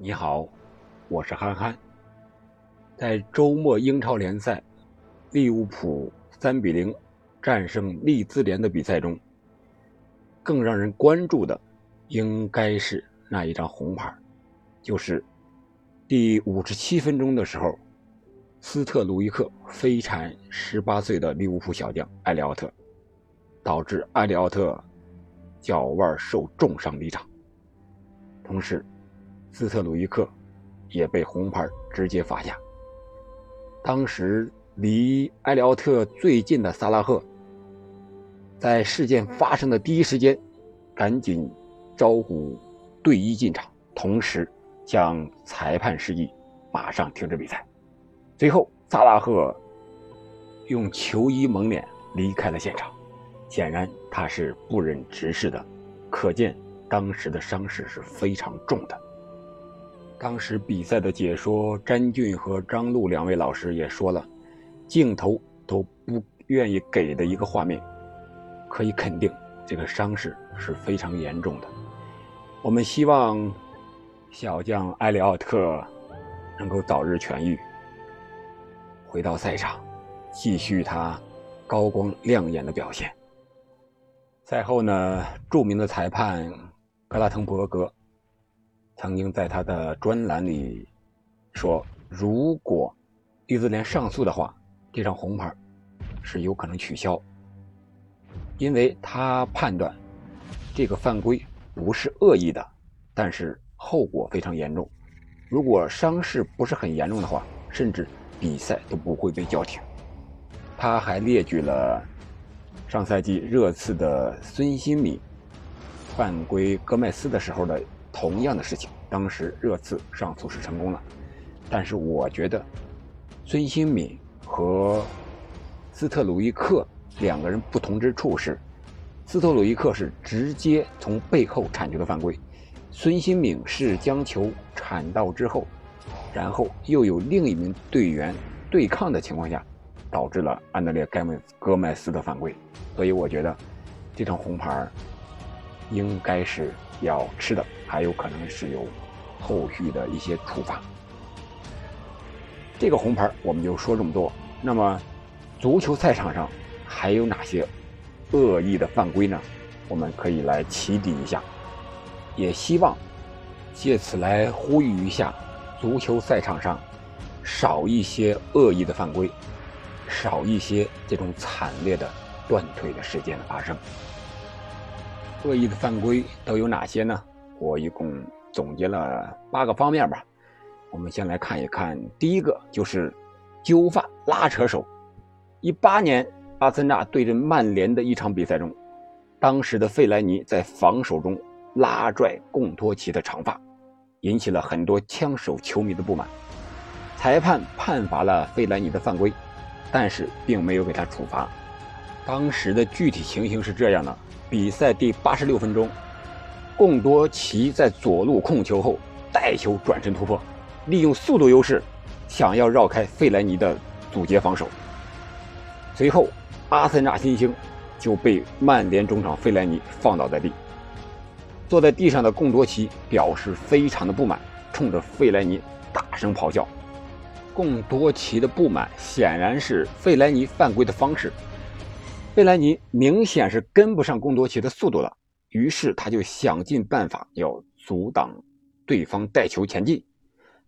你好，我是憨憨。在周末英超联赛，利物浦三比零战胜利兹联的比赛中，更让人关注的应该是那一张红牌，就是第五十七分钟的时候，斯特鲁伊克飞铲十八岁的利物浦小将埃里奥特，导致埃里奥特脚腕受重伤离场，同时。斯特鲁伊克也被红牌直接罚下。当时离埃里奥特最近的萨拉赫，在事件发生的第一时间，赶紧招呼队医进场，同时向裁判示意马上停止比赛。随后，萨拉赫用球衣蒙脸离开了现场，显然他是不忍直视的，可见当时的伤势是非常重的。当时比赛的解说詹俊和张璐两位老师也说了，镜头都不愿意给的一个画面，可以肯定这个伤势是非常严重的。我们希望小将埃里奥特能够早日痊愈，回到赛场，继续他高光亮眼的表现。赛后呢，著名的裁判格拉滕伯格。曾经在他的专栏里说：“如果利兹联上诉的话，这张红牌是有可能取消，因为他判断这个犯规不是恶意的，但是后果非常严重。如果伤势不是很严重的话，甚至比赛都不会被叫停。”他还列举了上赛季热刺的孙兴敏犯规戈麦斯的时候的。同样的事情，当时热刺上诉是成功了，但是我觉得孙兴敏和斯特鲁伊克两个人不同之处是，斯特鲁伊克是直接从背后铲球的犯规，孙兴敏是将球铲到之后，然后又有另一名队员对抗的情况下，导致了安德烈盖梅戈麦斯的犯规，所以我觉得这场红牌应该是要吃的。还有可能是有后续的一些处罚。这个红牌我们就说这么多。那么，足球赛场上还有哪些恶意的犯规呢？我们可以来起底一下，也希望借此来呼吁一下，足球赛场上少一些恶意的犯规，少一些这种惨烈的断腿的事件的发生。恶意的犯规都有哪些呢？我一共总结了八个方面吧，我们先来看一看。第一个就是揪发拉扯手。一八年阿森纳对阵曼联的一场比赛中，当时的费莱尼在防守中拉拽贡多齐的长发，引起了很多枪手球迷的不满。裁判判罚了费莱尼的犯规，但是并没有给他处罚。当时的具体情形是这样的：比赛第八十六分钟。贡多齐在左路控球后带球转身突破，利用速度优势，想要绕开费莱尼的阻截防守。随后，阿森纳新星就被曼联中场费莱尼放倒在地。坐在地上的贡多齐表示非常的不满，冲着费莱尼大声咆哮。贡多齐的不满显然是费莱尼犯规的方式，费莱尼明显是跟不上贡多齐的速度了。于是他就想尽办法要阻挡对方带球前进。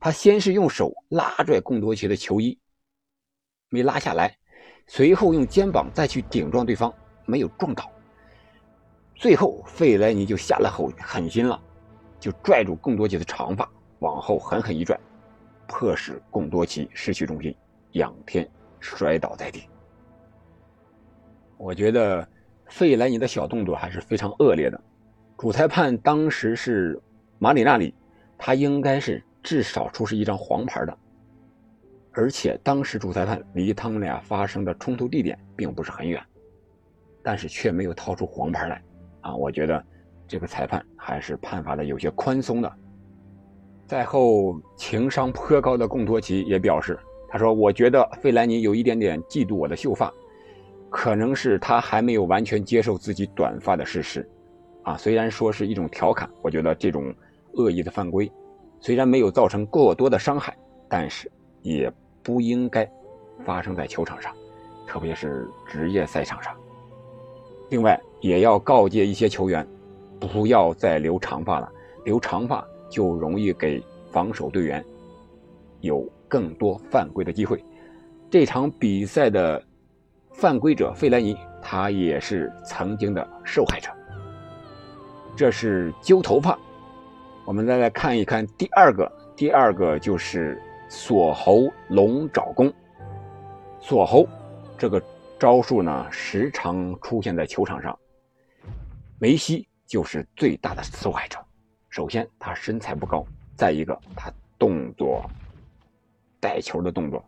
他先是用手拉拽贡多齐的球衣，没拉下来；随后用肩膀再去顶撞对方，没有撞倒。最后费莱尼就下了狠狠心了，就拽住贡多齐的长发，往后狠狠一拽，迫使贡多齐失去重心，仰天摔倒在地。我觉得。费莱尼的小动作还是非常恶劣的，主裁判当时是马里纳里，他应该是至少出示一张黄牌的，而且当时主裁判离他们俩发生的冲突地点并不是很远，但是却没有掏出黄牌来，啊，我觉得这个裁判还是判罚的有些宽松的。赛后情商颇高的贡多齐也表示，他说：“我觉得费莱尼有一点点嫉妒我的秀发。”可能是他还没有完全接受自己短发的事实，啊，虽然说是一种调侃，我觉得这种恶意的犯规，虽然没有造成过多的伤害，但是也不应该发生在球场上，特别是职业赛场上。另外，也要告诫一些球员，不要再留长发了，留长发就容易给防守队员有更多犯规的机会。这场比赛的犯规者费莱尼，他也是曾经的受害者。这是揪头发。我们再来看一看第二个，第二个就是锁喉龙爪功。锁喉这个招数呢，时常出现在球场上。梅西就是最大的受害者。首先，他身材不高；再一个，他动作带球的动作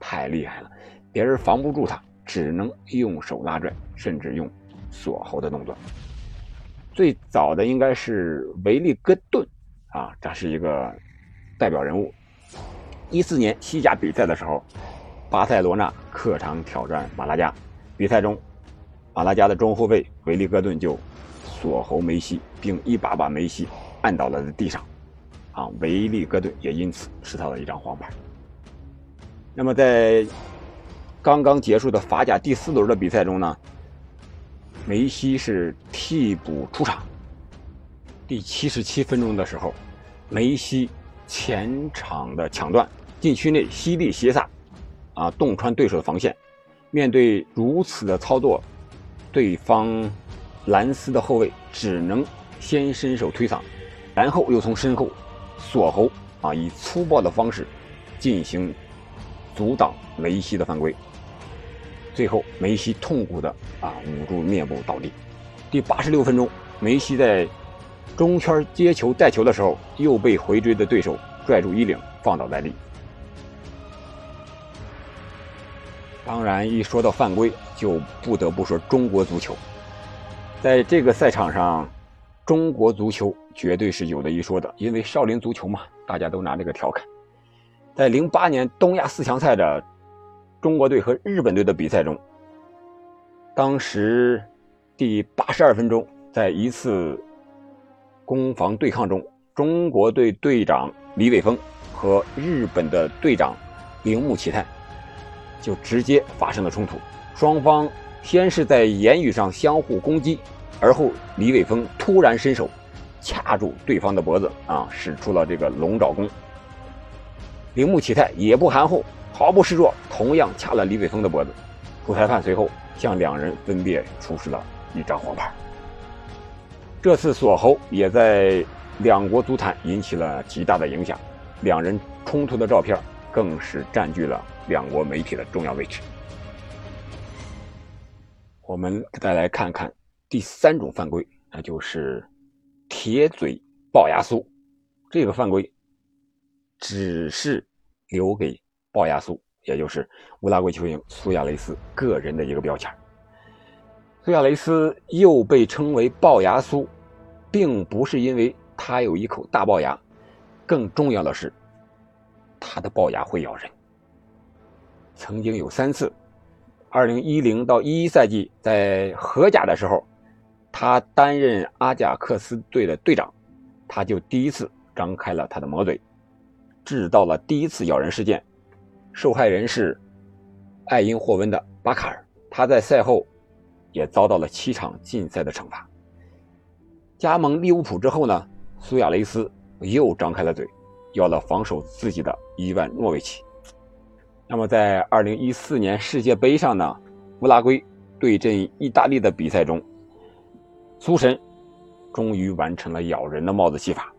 太厉害了，别人防不住他，只能用手拉拽，甚至用锁喉的动作。最早的应该是维利戈顿，啊，这是一个代表人物。一四年西甲比赛的时候，巴塞罗那客场挑战马拉加，比赛中，马拉加的中后卫维利戈顿就锁喉梅西，并一把把梅西按倒了地上，啊，维利戈顿也因此吃到了一张黄牌。那么在刚刚结束的法甲第四轮的比赛中呢？梅西是替补出场。第七十七分钟的时候，梅西前场的抢断，禁区内犀利斜撒，啊，洞穿对手的防线。面对如此的操作，对方兰斯的后卫只能先伸手推搡，然后又从身后锁喉，啊，以粗暴的方式进行阻挡梅西的犯规。最后，梅西痛苦的啊捂住面部倒地。第八十六分钟，梅西在中圈接球带球的时候，又被回追的对手拽住衣领，放倒在地。当然，一说到犯规，就不得不说中国足球。在这个赛场上，中国足球绝对是有的一说的，因为少林足球嘛，大家都拿这个调侃。在零八年东亚四强赛的。中国队和日本队的比赛中，当时第八十二分钟，在一次攻防对抗中，中国队队长李伟峰和日本的队长铃木启泰就直接发生了冲突。双方先是在言语上相互攻击，而后李伟峰突然伸手掐住对方的脖子，啊，使出了这个龙爪功。铃木启泰也不含糊。毫不示弱，同样掐了李玮峰的脖子。主裁判随后向两人分别出示了一张黄牌。这次锁喉也在两国足坛引起了极大的影响，两人冲突的照片更是占据了两国媒体的重要位置。我们再来看看第三种犯规，那就是铁嘴龅牙苏。这个犯规只是留给。龅牙苏，也就是乌拉圭球星苏亚雷斯个人的一个标签。苏亚雷斯又被称为龅牙苏，并不是因为他有一口大龅牙，更重要的是，他的龅牙会咬人。曾经有三次，2010到11赛季在荷甲的时候，他担任阿贾克斯队的队长，他就第一次张开了他的魔嘴，制造了第一次咬人事件。受害人是爱因霍温的巴卡尔，他在赛后也遭到了七场禁赛的惩罚。加盟利物浦之后呢，苏亚雷斯又张开了嘴，要了防守自己的伊万诺维奇。那么在2014年世界杯上呢，乌拉圭对阵意大利的比赛中，苏神终于完成了咬人的帽子戏法，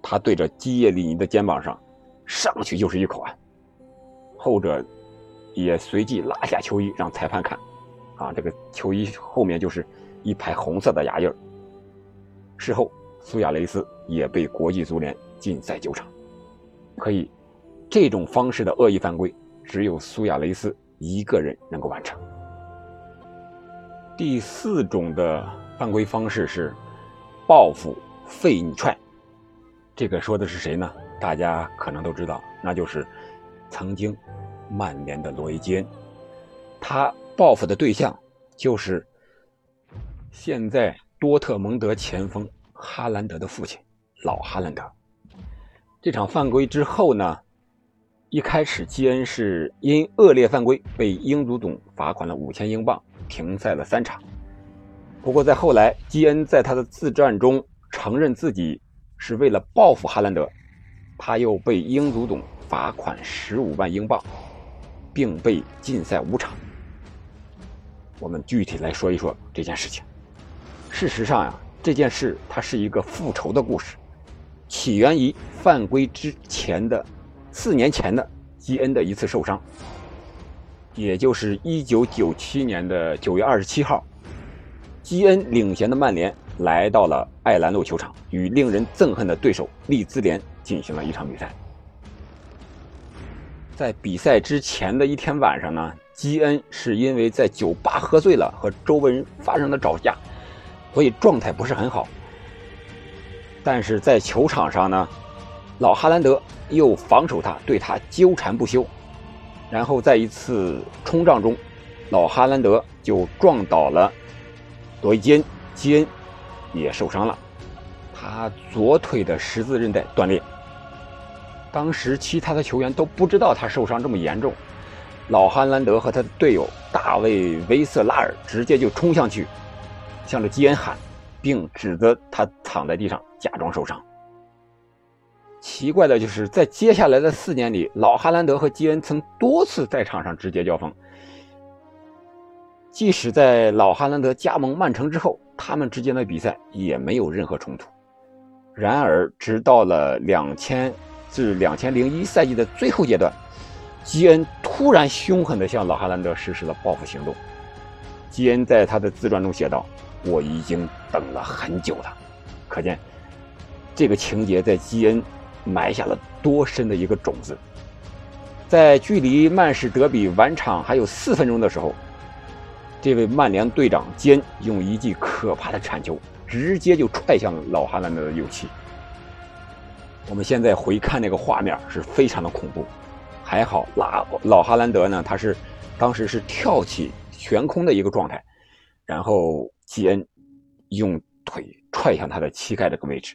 他对着基耶利尼的肩膀上上去就是一口啊！后者也随即拉下球衣让裁判看，啊，这个球衣后面就是一排红色的牙印事后，苏亚雷斯也被国际足联禁赛九场。可以，这种方式的恶意犯规，只有苏亚雷斯一个人能够完成。第四种的犯规方式是报复费你踹，这个说的是谁呢？大家可能都知道，那就是曾经。曼联的罗伊·基恩，他报复的对象就是现在多特蒙德前锋哈兰德的父亲老哈兰德。这场犯规之后呢，一开始基恩是因恶劣犯规被英足总罚款了五千英镑，停赛了三场。不过在后来，基恩在他的自传中承认自己是为了报复哈兰德，他又被英足总罚款十五万英镑，并被禁赛五场。我们具体来说一说这件事情。事实上呀，这件事它是一个复仇的故事。起源于犯规之前的四年前的基恩的一次受伤，也就是一九九七年的九月二十七号，基恩领衔的曼联来到了艾兰路球场，与令人憎恨的对手利兹联进行了一场比赛。在比赛之前的一天晚上呢，基恩是因为在酒吧喝醉了，和周围人发生了吵架，所以状态不是很好。但是在球场上呢，老哈兰德又防守他，对他纠缠不休。然后在一次冲撞中，老哈兰德就撞倒了罗伊基恩，基恩也受伤了，他左腿的十字韧带断裂。当时其他的球员都不知道他受伤这么严重，老哈兰德和他的队友大卫维瑟拉尔直接就冲上去，向着基恩喊。并指责他躺在地上假装受伤。奇怪的就是，在接下来的四年里，老哈兰德和基恩曾多次在场上直接交锋。即使在老哈兰德加盟曼城之后，他们之间的比赛也没有任何冲突。然而，直到了两千至两千零一赛季的最后阶段，基恩突然凶狠地向老哈兰德实施了报复行动。基恩在他的自传中写道。我已经等了很久了，可见这个情节在基恩埋下了多深的一个种子。在距离曼市德比完场还有四分钟的时候，这位曼联队长基恩用一记可怕的铲球，直接就踹向了老哈兰德的右膝。我们现在回看那个画面是非常的恐怖，还好老老哈兰德呢，他是当时是跳起悬空的一个状态，然后。基恩用腿踹向他的膝盖这个位置，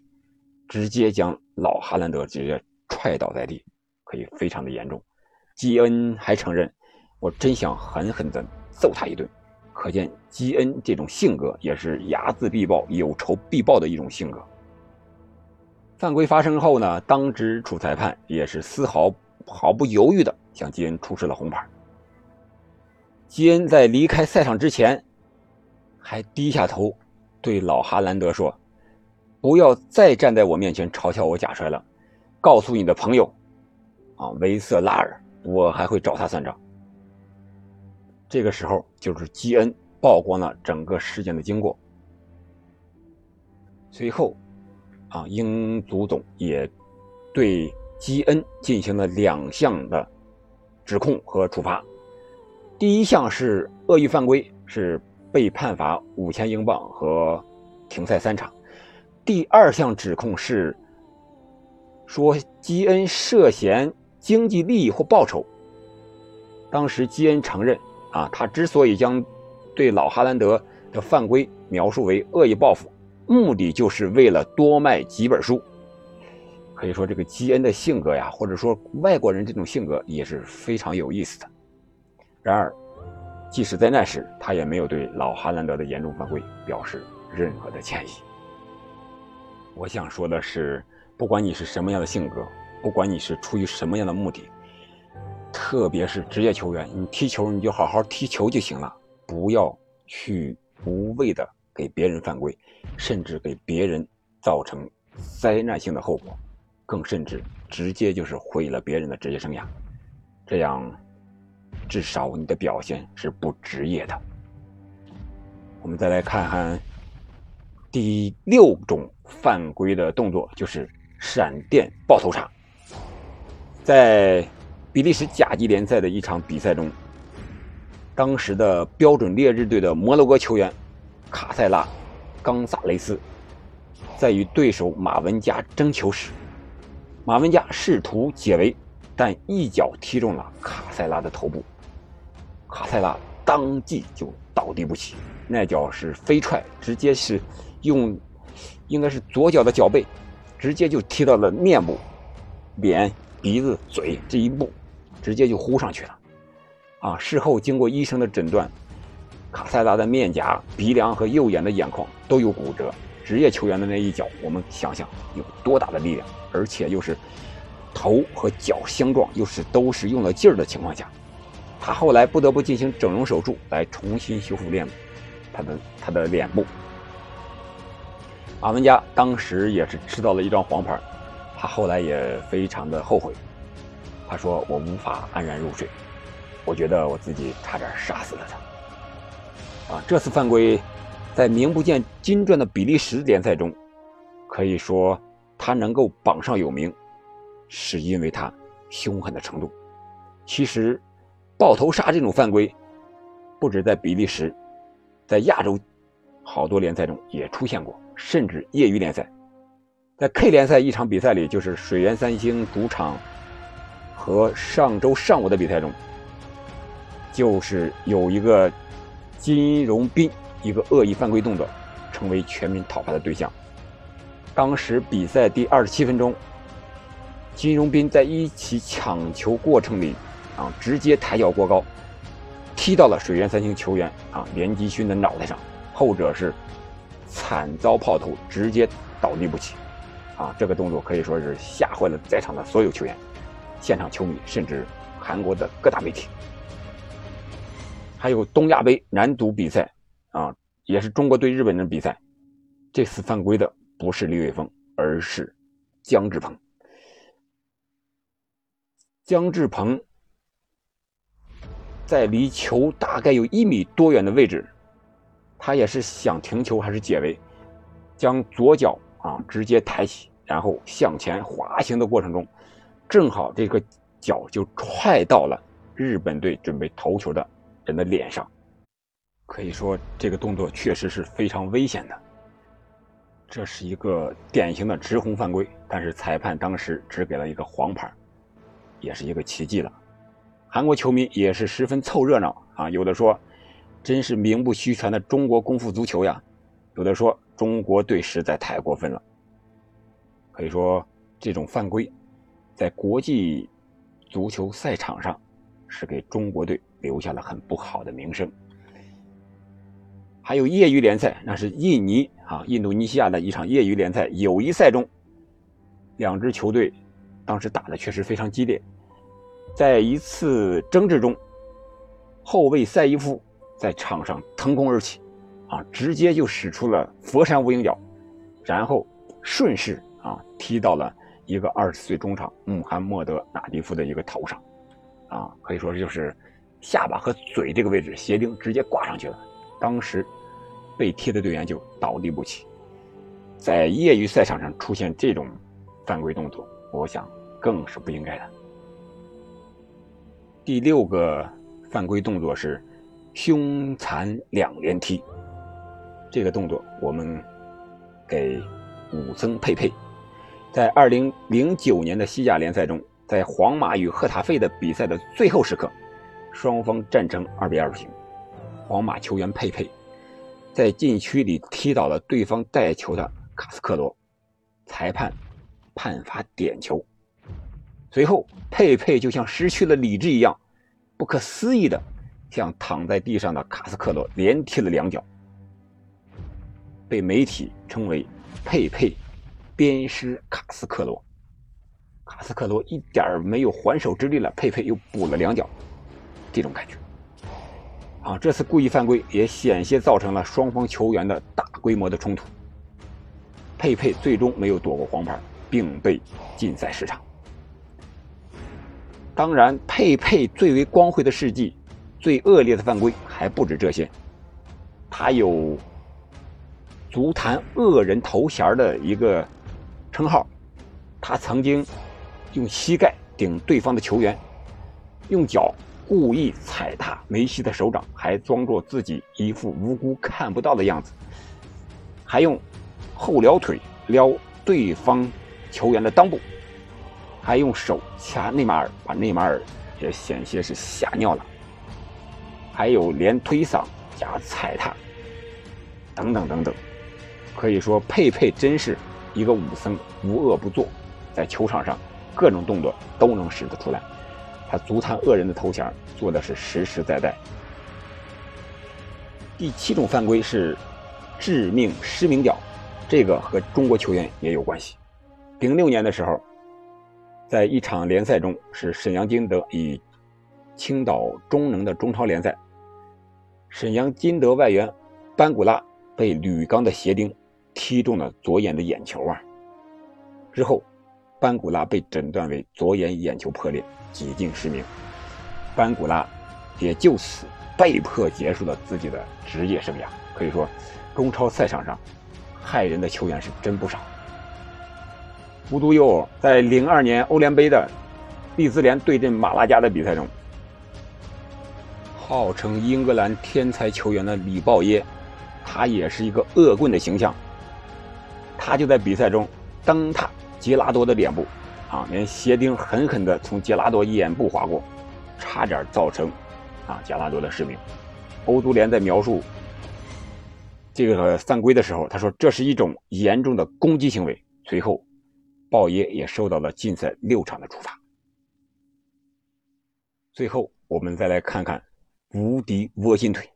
直接将老哈兰德直接踹倒在地，可以非常的严重。基恩还承认：“我真想狠狠的揍他一顿。”可见基恩这种性格也是睚眦必报、有仇必报的一种性格。犯规发生后呢，当值主裁判也是丝毫毫不犹豫的向基恩出示了红牌。基恩在离开赛场之前。还低下头，对老哈兰德说：“不要再站在我面前嘲笑我假摔了，告诉你的朋友，啊，维瑟拉尔，我还会找他算账。”这个时候，就是基恩曝光了整个事件的经过。随后，啊，英足总也对基恩进行了两项的指控和处罚。第一项是恶意犯规，是。被判罚五千英镑和停赛三场。第二项指控是说基恩涉嫌经济利益或报酬。当时基恩承认，啊，他之所以将对老哈兰德的犯规描述为恶意报复，目的就是为了多卖几本书。可以说，这个基恩的性格呀，或者说外国人这种性格也是非常有意思的。然而。即使在那时，他也没有对老哈兰德的严重犯规表示任何的歉意。我想说的是，不管你是什么样的性格，不管你是出于什么样的目的，特别是职业球员，你踢球你就好好踢球就行了，不要去无谓的给别人犯规，甚至给别人造成灾难性的后果，更甚至直接就是毁了别人的职业生涯，这样。至少你的表现是不职业的。我们再来看看第六种犯规的动作，就是闪电爆头插。在比利时甲级联赛的一场比赛中，当时的标准烈日队的摩洛哥球员卡塞拉·冈萨雷斯，在与对手马文加争球时，马文加试图解围，但一脚踢中了卡塞拉的头部。卡塞拉当即就倒地不起，那脚是飞踹，直接是用应该是左脚的脚背，直接就踢到了面部，脸、鼻子、嘴这一步，直接就呼上去了。啊，事后经过医生的诊断，卡塞拉的面颊、鼻梁和右眼的眼眶都有骨折。职业球员的那一脚，我们想想有多大的力量，而且又是头和脚相撞，又是都是用了劲儿的情况下，他后来不得不进行整容手术来重新修复脸，他的他的脸部。阿文加当时也是吃到了一张黄牌，他后来也非常的后悔，他说：“我无法安然入睡，我觉得我自己差点杀死了他。”啊，这次犯规。在名不见经传的比利时联赛中，可以说他能够榜上有名，是因为他凶狠的程度。其实，爆头杀这种犯规，不止在比利时，在亚洲好多联赛中也出现过，甚至业余联赛，在 K 联赛一场比赛里，就是水原三星主场和上周上午的比赛中，就是有一个金荣彬。一个恶意犯规动作，成为全民讨伐的对象。当时比赛第二十七分钟，金荣彬在一起抢球过程里，啊，直接抬脚过高，踢到了水原三星球员啊连基勋的脑袋上，后者是惨遭炮头，直接倒地不起。啊，这个动作可以说是吓坏了在场的所有球员、现场球迷，甚至韩国的各大媒体。还有东亚杯男足比赛。啊，也是中国对日本的比赛，这次犯规的不是李玮峰，而是姜志鹏。姜志鹏在离球大概有一米多远的位置，他也是想停球还是解围，将左脚啊直接抬起，然后向前滑行的过程中，正好这个脚就踹到了日本队准备投球的人的脸上。可以说，这个动作确实是非常危险的。这是一个典型的直红犯规，但是裁判当时只给了一个黄牌，也是一个奇迹了。韩国球迷也是十分凑热闹啊，有的说，真是名不虚传的中国功夫足球呀；有的说，中国队实在太过分了。可以说，这种犯规在国际足球赛场上是给中国队留下了很不好的名声。还有业余联赛，那是印尼啊，印度尼西亚的一场业余联赛友谊赛中，两支球队当时打的确实非常激烈，在一次争执中，后卫赛伊夫在场上腾空而起，啊，直接就使出了佛山无影脚，然后顺势啊踢到了一个二十岁中场穆罕默德纳迪夫的一个头上，啊，可以说就是下巴和嘴这个位置鞋钉直接挂上去了。当时被踢的队员就倒地不起，在业余赛场上出现这种犯规动作，我想更是不应该的。第六个犯规动作是胸残两连踢，这个动作我们给武僧佩佩，在二零零九年的西甲联赛中，在皇马与赫塔费的比赛的最后时刻，双方战成二比二平。皇马球员佩佩在禁区里踢倒了对方带球的卡斯克罗，裁判判罚点球。随后，佩佩就像失去了理智一样，不可思议的向躺在地上的卡斯克罗连踢了两脚，被媒体称为“佩佩鞭尸卡斯克罗”。卡斯克罗一点没有还手之力了，佩佩又补了两脚，这种感觉。啊，这次故意犯规也险些造成了双方球员的大规模的冲突。佩佩最终没有躲过黄牌，并被禁赛十场。当然，佩佩最为光辉的事迹、最恶劣的犯规还不止这些。他有“足坛恶人头衔”的一个称号，他曾经用膝盖顶对方的球员，用脚。故意踩踏梅西的手掌，还装作自己一副无辜看不到的样子，还用后撩腿撩对方球员的裆部，还用手掐内马尔，把内马尔也险些是吓尿了，还有连推搡加踩踏，等等等等，可以说佩佩真是一个武僧，无恶不作，在球场上各种动作都能使得出来。他足坛恶人的头衔做的是实实在在。第七种犯规是致命失明吊，这个和中国球员也有关系。零六年的时候，在一场联赛中，是沈阳金德与青岛中能的中超联赛，沈阳金德外援班古拉被吕刚的鞋钉踢中了左眼的眼球啊。之后，班古拉被诊断为左眼眼球破裂，几近失明。班古拉也就此被迫结束了自己的职业生涯。可以说，中超赛场上害人的球员是真不少。无独有偶，在零二年欧联杯的利兹联对阵马拉加的比赛中，号称英格兰天才球员的里鲍耶，他也是一个恶棍的形象。他就在比赛中蹬踏杰拉多的脸部，啊，连鞋钉狠狠地从杰拉多眼部划过，差点造成啊杰拉多的失明。欧足联在描述这个犯规的时候，他说这是一种严重的攻击行为。随后。鲍耶也受到了禁赛六场的处罚。最后，我们再来看看无敌窝心腿，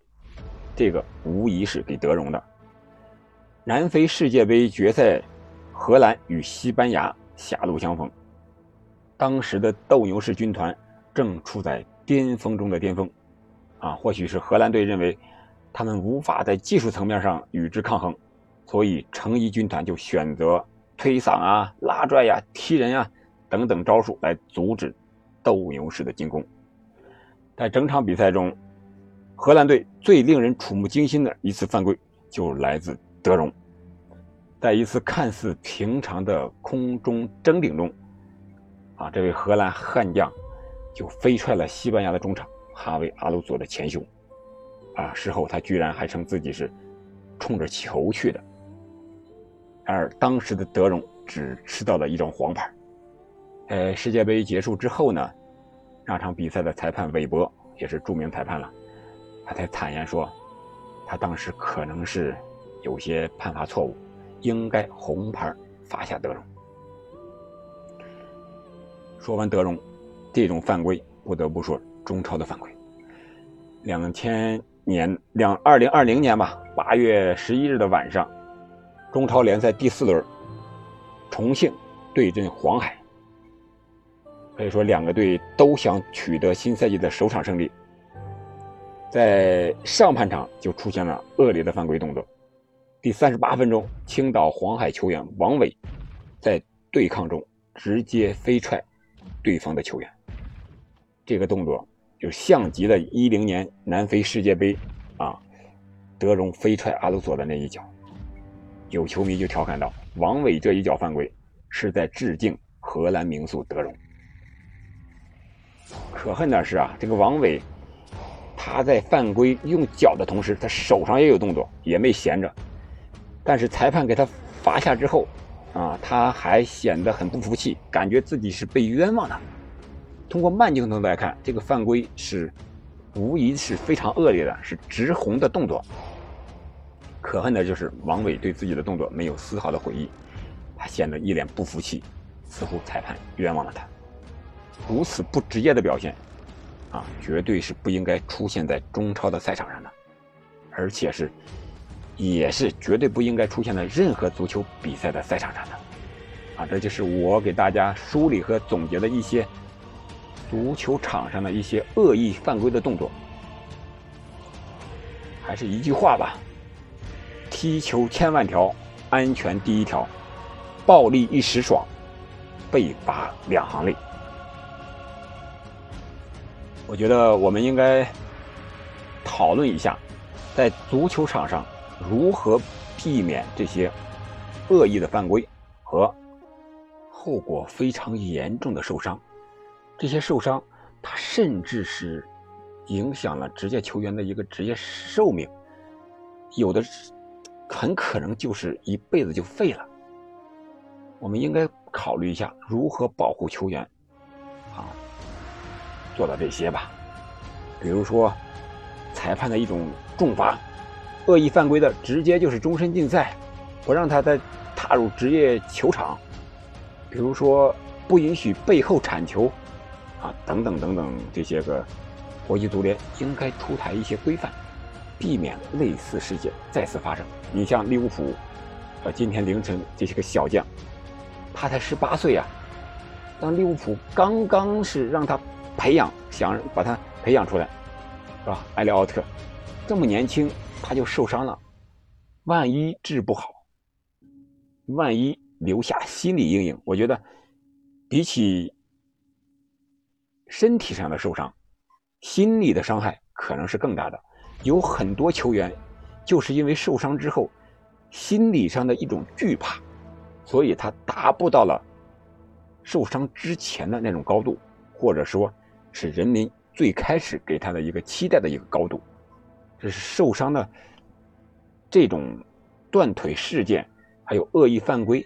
这个无疑是给德容的。南非世界杯决赛，荷兰与西班牙狭路相逢，当时的斗牛士军团正处在巅峰中的巅峰，啊，或许是荷兰队认为他们无法在技术层面上与之抗衡，所以成衣军团就选择。推搡啊、拉拽呀、踢人呀等等招数来阻止斗牛士的进攻。在整场比赛中，荷兰队最令人触目惊心的一次犯规就来自德容。在一次看似平常的空中争顶中，啊，这位荷兰悍将就飞踹了西班牙的中场哈维·阿鲁佐的前胸。啊，事后他居然还称自己是冲着球去的。而当时的德容只吃到了一张黄牌。呃，世界杯结束之后呢，那场比赛的裁判韦伯也是著名裁判了，他才坦言说，他当时可能是有些判罚错误，应该红牌罚下德容。说完德容，这种犯规不得不说中超的犯规。两千年两二零二零年吧，八月十一日的晚上。中超联赛第四轮，重庆对阵黄海。可以说，两个队都想取得新赛季的首场胜利。在上半场就出现了恶劣的犯规动作。第三十八分钟，青岛黄海球员王伟在对抗中直接飞踹对方的球员。这个动作就像极了一零年南非世界杯啊，德容飞踹阿鲁索的那一脚。有球迷就调侃道：“王伟这一脚犯规，是在致敬荷兰名宿德容。”可恨的是啊，这个王伟，他在犯规用脚的同时，他手上也有动作，也没闲着。但是裁判给他罚下之后，啊，他还显得很不服气，感觉自己是被冤枉的。通过慢镜头来看，这个犯规是无疑是非常恶劣的，是直红的动作。可恨的就是王伟对自己的动作没有丝毫的悔意，他显得一脸不服气，似乎裁判冤枉了他。如此不职业的表现，啊，绝对是不应该出现在中超的赛场上的，而且是，也是绝对不应该出现在任何足球比赛的赛场上的。啊，这就是我给大家梳理和总结的一些足球场上的一些恶意犯规的动作。还是一句话吧。踢球千万条，安全第一条。暴力一时爽，被罚两行泪。我觉得我们应该讨论一下，在足球场上如何避免这些恶意的犯规和后果非常严重的受伤。这些受伤，它甚至是影响了职业球员的一个职业寿命，有的。很可能就是一辈子就废了。我们应该考虑一下如何保护球员，啊，做到这些吧。比如说，裁判的一种重罚，恶意犯规的直接就是终身禁赛，不让他再踏入职业球场。比如说，不允许背后铲球，啊，等等等等，这些个国际足联应该出台一些规范，避免类似事件再次发生。你像利物浦，呃，今天凌晨这些个小将，他才十八岁啊，当利物浦刚刚是让他培养，想把他培养出来，是吧？埃利奥特这么年轻他就受伤了，万一治不好，万一留下心理阴影，我觉得。比起身体上的受伤，心理的伤害可能是更大的。有很多球员就是因为受伤之后，心理上的一种惧怕，所以他达不到了受伤之前的那种高度，或者说，是人民最开始给他的一个期待的一个高度。这是受伤的这种断腿事件，还有恶意犯规。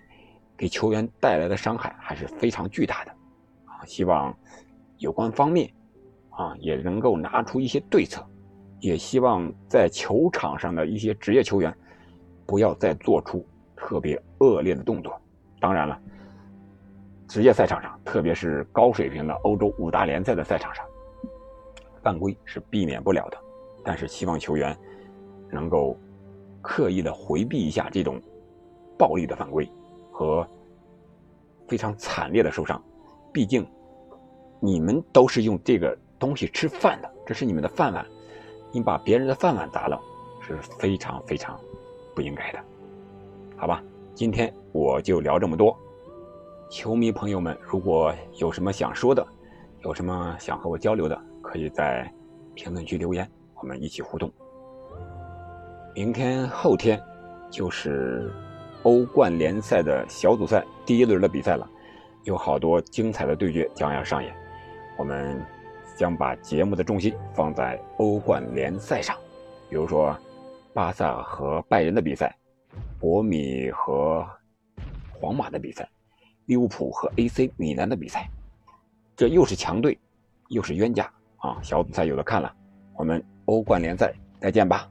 给球员带来的伤害还是非常巨大的，啊，希望有关方面啊也能够拿出一些对策，也希望在球场上的一些职业球员不要再做出特别恶劣的动作。当然了，职业赛场上，特别是高水平的欧洲五大联赛的赛场上，犯规是避免不了的，但是希望球员能够刻意的回避一下这种暴力的犯规。和非常惨烈的受伤，毕竟你们都是用这个东西吃饭的，这是你们的饭碗，你把别人的饭碗砸了，是非常非常不应该的，好吧？今天我就聊这么多，球迷朋友们，如果有什么想说的，有什么想和我交流的，可以在评论区留言，我们一起互动。明天后天就是。欧冠联赛的小组赛第一轮的比赛了，有好多精彩的对决将要上演。我们将把节目的重心放在欧冠联赛上，比如说巴萨和拜仁的比赛，博米和皇马的比赛，利物浦和 AC 米兰的比赛。这又是强队，又是冤家啊！小组赛有的看了，我们欧冠联赛再见吧。